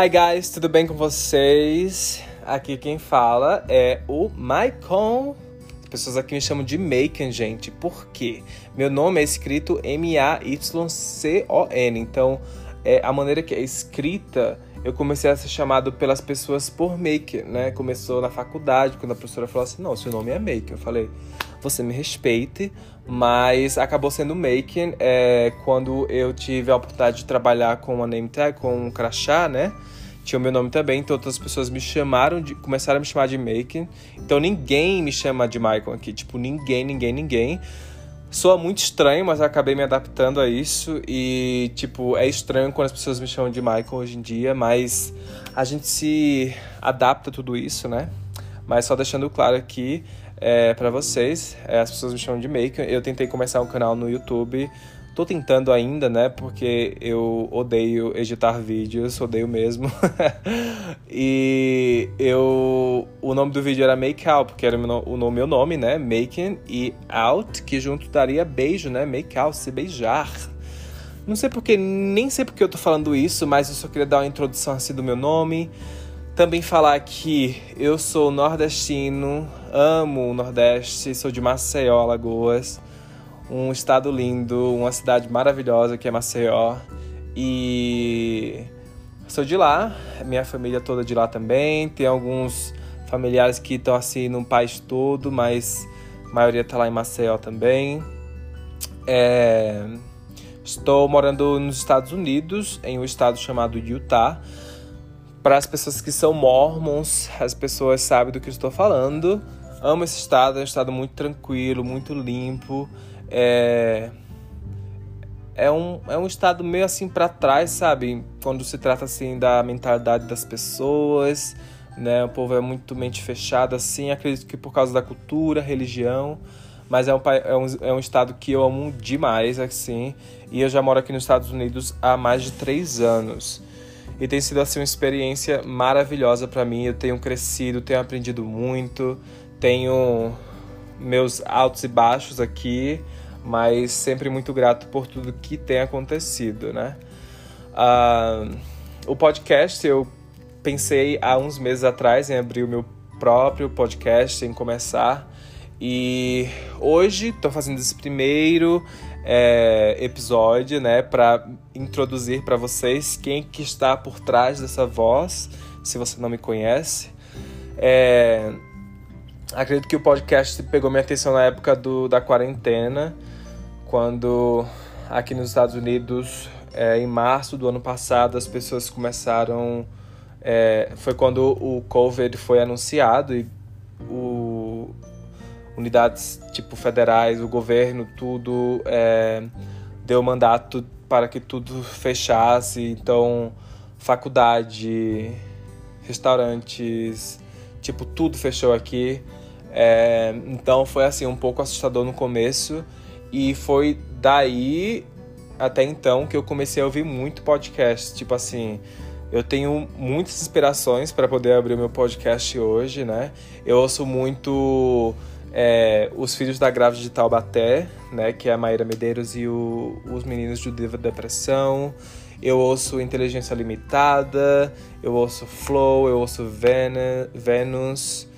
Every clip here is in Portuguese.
Hi guys, tudo bem com vocês? Aqui quem fala é o Maicon. As pessoas aqui me chamam de Macon, gente. Por quê? Meu nome é escrito M-A-Y-C-O-N. Então, é, a maneira que é escrita, eu comecei a ser chamado pelas pessoas por Maker, né? Começou na faculdade, quando a professora falou assim: não, seu nome é Maker. Eu falei, você me respeite, mas acabou sendo Making é, quando eu tive a oportunidade de trabalhar com uma name tag, com um crachá, né? Tinha o meu nome também, então outras pessoas me chamaram, de, começaram a me chamar de Making. Então ninguém me chama de Michael aqui, tipo, ninguém, ninguém, ninguém. Soa muito estranho, mas eu acabei me adaptando a isso e, tipo, é estranho quando as pessoas me chamam de Michael hoje em dia, mas a gente se adapta a tudo isso, né? Mas só deixando claro aqui, é, para vocês. É, as pessoas me chamam de Maker. Eu tentei começar um canal no YouTube. Tô tentando ainda, né? Porque eu odeio editar vídeos, odeio mesmo. e eu. O nome do vídeo era Make Out, porque era o meu, meu nome, né? Making e Out, que junto daria beijo, né? Make Out, se beijar. Não sei porque, nem sei porque eu tô falando isso, mas eu só queria dar uma introdução assim do meu nome. Também falar que eu sou nordestino, amo o Nordeste, sou de Maceió, Alagoas, um estado lindo, uma cidade maravilhosa que é Maceió. E sou de lá, minha família toda de lá também. Tem alguns familiares que estão assim no país todo, mas a maioria está lá em Maceió também. É... Estou morando nos Estados Unidos, em um estado chamado Utah para as pessoas que são mormons, as pessoas sabem do que estou falando. Amo esse estado, é um estado muito tranquilo, muito limpo. É, é, um, é um estado meio assim para trás, sabe? Quando se trata assim da mentalidade das pessoas, né? O povo é muito mente fechada assim, acredito que por causa da cultura, religião. Mas é um, é, um, é um estado que eu amo demais, assim. E eu já moro aqui nos Estados Unidos há mais de três anos. E tem sido assim uma experiência maravilhosa para mim. Eu tenho crescido, tenho aprendido muito, tenho meus altos e baixos aqui, mas sempre muito grato por tudo que tem acontecido, né? Uh, o podcast eu pensei há uns meses atrás em abrir o meu próprio podcast, em começar. E hoje estou fazendo esse primeiro é, episódio, né, para introduzir para vocês quem que está por trás dessa voz, se você não me conhece. É, acredito que o podcast pegou minha atenção na época do, da quarentena, quando aqui nos Estados Unidos, é, em março do ano passado, as pessoas começaram. É, foi quando o COVID foi anunciado e o, unidades tipo federais, o governo, tudo é, deu mandato para que tudo fechasse. Então, faculdade, restaurantes, tipo, tudo fechou aqui. É, então foi assim um pouco assustador no começo e foi daí até então que eu comecei a ouvir muito podcast, tipo assim, eu tenho muitas inspirações para poder abrir o meu podcast hoje, né? Eu ouço muito é, Os Filhos da Grávida de Taubaté, né, que é a Maíra Medeiros e o, os Meninos de Diva Depressão. Eu ouço Inteligência Limitada, eu ouço Flow, eu ouço Ven Venus.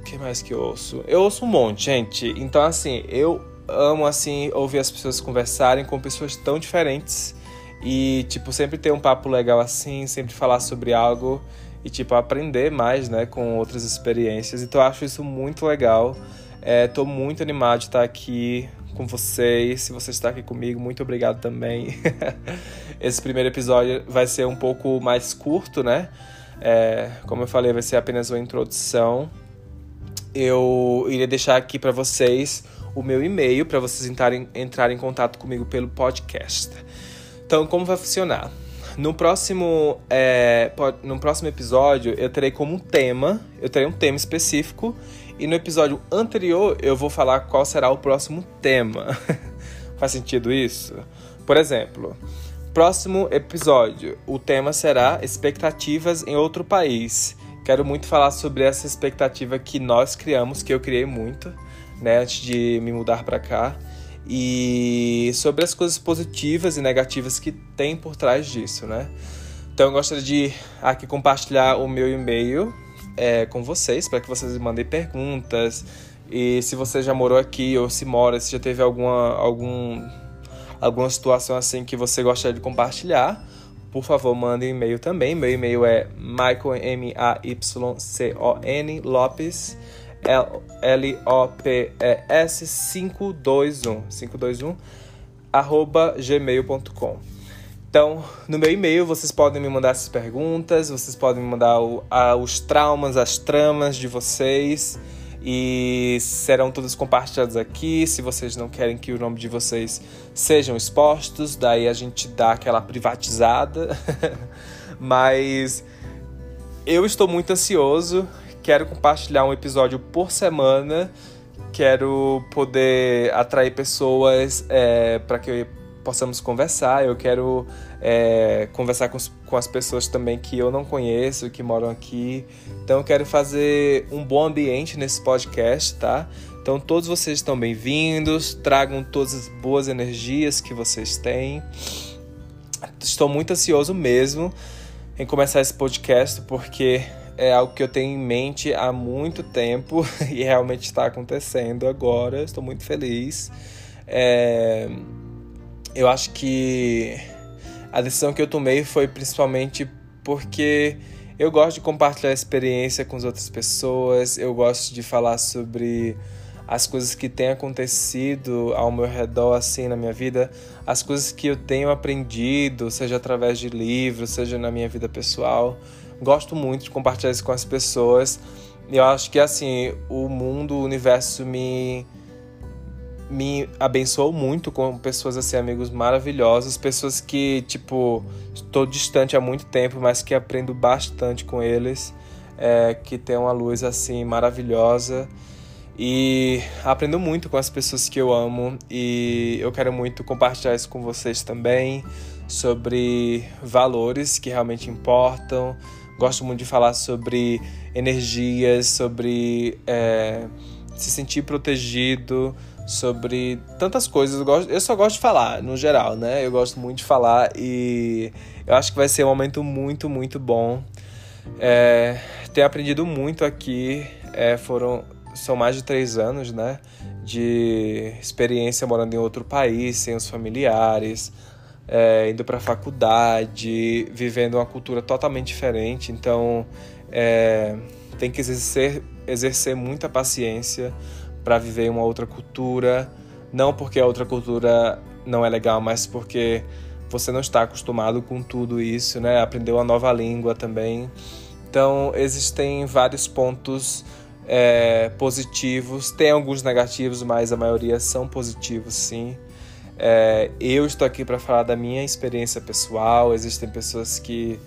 O que mais que eu ouço? Eu ouço um monte, gente. Então, assim, eu amo, assim, ouvir as pessoas conversarem com pessoas tão diferentes. E, tipo, sempre ter um papo legal assim, sempre falar sobre algo e, tipo, aprender mais, né, com outras experiências. Então, eu acho isso muito legal. É, muito animado de estar aqui com vocês. Se você está aqui comigo, muito obrigado também. Esse primeiro episódio vai ser um pouco mais curto, né? É, como eu falei, vai ser apenas uma introdução. Eu iria deixar aqui para vocês o meu e-mail para vocês entrarem, entrarem em contato comigo pelo podcast. Então, como vai funcionar? No próximo, é, no próximo episódio, eu terei como tema, eu terei um tema específico e no episódio anterior eu vou falar qual será o próximo tema. Faz sentido isso? Por exemplo, próximo episódio, o tema será expectativas em outro país. Quero muito falar sobre essa expectativa que nós criamos, que eu criei muito, né, antes de me mudar para cá, e sobre as coisas positivas e negativas que tem por trás disso, né? Então eu gostaria de aqui compartilhar o meu e-mail é, com vocês, para que vocês me mandem perguntas. E se você já morou aqui ou se mora, se já teve alguma, algum, alguma situação assim que você gostaria de compartilhar, por favor, mande um e-mail também. Meu e-mail é michael, M-A-Y-C-O-N, Lopes, L-O-P-E-S 521, 521, arroba gmail.com. Então, no meu e-mail vocês podem me mandar essas perguntas, vocês podem me mandar o, a, os traumas, as tramas de vocês e serão todos compartilhados aqui. Se vocês não querem que o nome de vocês sejam expostos, daí a gente dá aquela privatizada. Mas eu estou muito ansioso, quero compartilhar um episódio por semana. Quero poder atrair pessoas é, para que possamos conversar. Eu quero é, conversar com, com, as pessoas também que eu não conheço, que moram aqui. Então, eu quero fazer um bom ambiente nesse podcast, tá? Então, todos vocês estão bem-vindos. Tragam todas as boas energias que vocês têm. Estou muito ansioso mesmo em começar esse podcast porque é algo que eu tenho em mente há muito tempo e realmente está acontecendo agora. Estou muito feliz. É eu acho que a decisão que eu tomei foi principalmente porque eu gosto de compartilhar a experiência com as outras pessoas, eu gosto de falar sobre as coisas que têm acontecido ao meu redor, assim, na minha vida, as coisas que eu tenho aprendido, seja através de livros, seja na minha vida pessoal. Gosto muito de compartilhar isso com as pessoas. Eu acho que, assim, o mundo, o universo me me abençoou muito com pessoas assim, amigos maravilhosos, pessoas que, tipo, estou distante há muito tempo, mas que aprendo bastante com eles, é, que tem uma luz assim maravilhosa. E aprendo muito com as pessoas que eu amo e eu quero muito compartilhar isso com vocês também sobre valores que realmente importam. Gosto muito de falar sobre energias, sobre é, se sentir protegido, sobre tantas coisas. Eu, gosto, eu só gosto de falar, no geral, né? Eu gosto muito de falar e eu acho que vai ser um momento muito, muito bom. É, tenho aprendido muito aqui. É, foram são mais de três anos, né? De experiência morando em outro país, sem os familiares, é, indo para faculdade, vivendo uma cultura totalmente diferente. Então, é, tem que exercer, exercer muita paciência para viver uma outra cultura, não porque a outra cultura não é legal, mas porque você não está acostumado com tudo isso, né? Aprendeu uma nova língua também. Então, existem vários pontos é, positivos, tem alguns negativos, mas a maioria são positivos, sim. É, eu estou aqui para falar da minha experiência pessoal. Existem pessoas que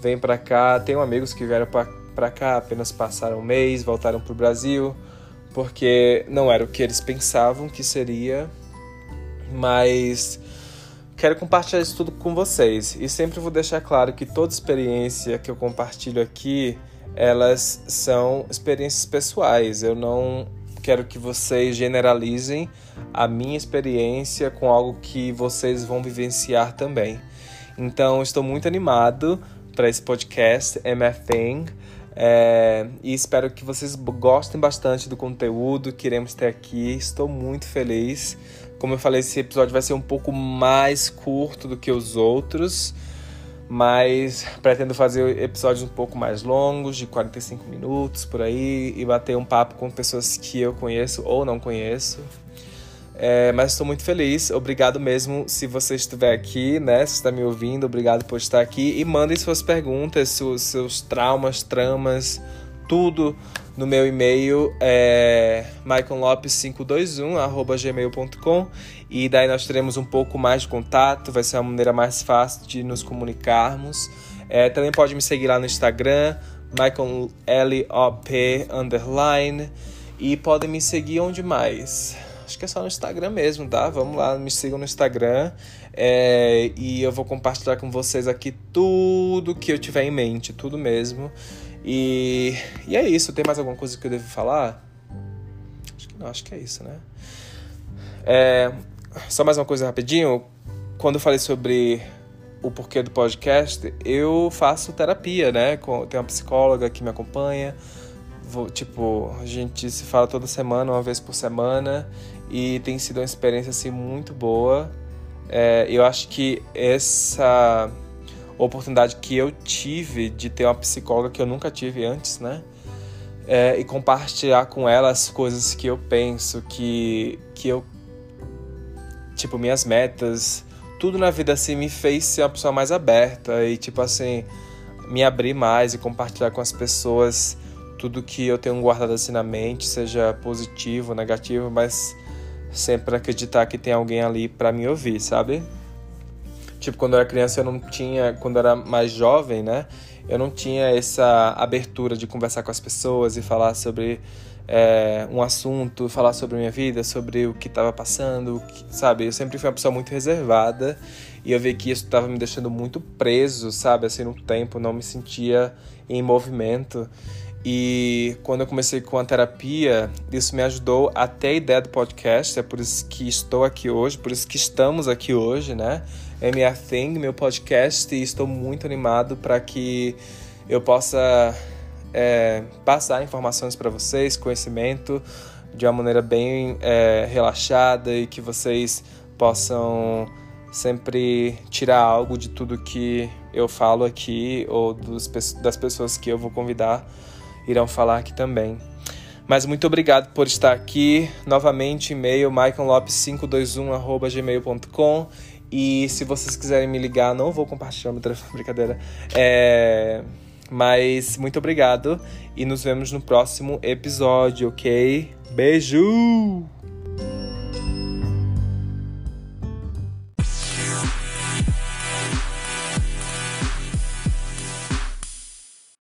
vêm para cá, tenho amigos que vieram para cá, apenas passaram um mês, voltaram para o Brasil porque não era o que eles pensavam que seria, mas quero compartilhar isso tudo com vocês e sempre vou deixar claro que toda experiência que eu compartilho aqui, elas são experiências pessoais. Eu não quero que vocês generalizem a minha experiência com algo que vocês vão vivenciar também. Então, estou muito animado para esse podcast MFing. É, e espero que vocês gostem bastante do conteúdo que iremos ter aqui. Estou muito feliz. Como eu falei, esse episódio vai ser um pouco mais curto do que os outros, mas pretendo fazer episódios um pouco mais longos, de 45 minutos por aí, e bater um papo com pessoas que eu conheço ou não conheço. É, mas estou muito feliz. Obrigado mesmo se você estiver aqui, né? Se está me ouvindo, obrigado por estar aqui. E mandem suas perguntas, seus, seus traumas, tramas, tudo no meu e-mail é michaellopes521 e daí nós teremos um pouco mais de contato, vai ser uma maneira mais fácil de nos comunicarmos. É, também pode me seguir lá no Instagram, michaellop underline e podem me seguir onde mais? acho que é só no Instagram mesmo, tá? Vamos lá, me sigam no Instagram é, e eu vou compartilhar com vocês aqui tudo que eu tiver em mente, tudo mesmo. E, e é isso. Tem mais alguma coisa que eu devo falar? Acho que não, acho que é isso, né? É, só mais uma coisa rapidinho. Quando eu falei sobre o porquê do podcast, eu faço terapia, né? Tem uma psicóloga que me acompanha. Vou, tipo, a gente se fala toda semana, uma vez por semana, e tem sido uma experiência assim muito boa. É, eu acho que essa oportunidade que eu tive de ter uma psicóloga que eu nunca tive antes, né? É, e compartilhar com ela as coisas que eu penso, que, que eu. Tipo, minhas metas, tudo na vida assim me fez ser uma pessoa mais aberta e, tipo assim, me abrir mais e compartilhar com as pessoas tudo que eu tenho guardado assim na mente, seja positivo, negativo, mas sempre acreditar que tem alguém ali para me ouvir, sabe? Tipo, quando eu era criança eu não tinha, quando eu era mais jovem, né? Eu não tinha essa abertura de conversar com as pessoas e falar sobre é, um assunto, falar sobre minha vida, sobre o que estava passando, sabe? Eu sempre fui uma pessoa muito reservada e eu vi que isso estava me deixando muito preso, sabe? Assim, no tempo, não me sentia em movimento. E quando eu comecei com a terapia, isso me ajudou até a ideia do podcast. É por isso que estou aqui hoje, por isso que estamos aqui hoje, né? MR Thing, meu podcast, e estou muito animado para que eu possa é, passar informações para vocês, conhecimento de uma maneira bem é, relaxada e que vocês possam sempre tirar algo de tudo que eu falo aqui ou dos, das pessoas que eu vou convidar irão falar aqui também. Mas muito obrigado por estar aqui. Novamente, e-mail michaellopes521.gmail.com e se vocês quiserem me ligar, não vou compartilhar meu brincadeira. É... Mas muito obrigado e nos vemos no próximo episódio, ok? Beijo!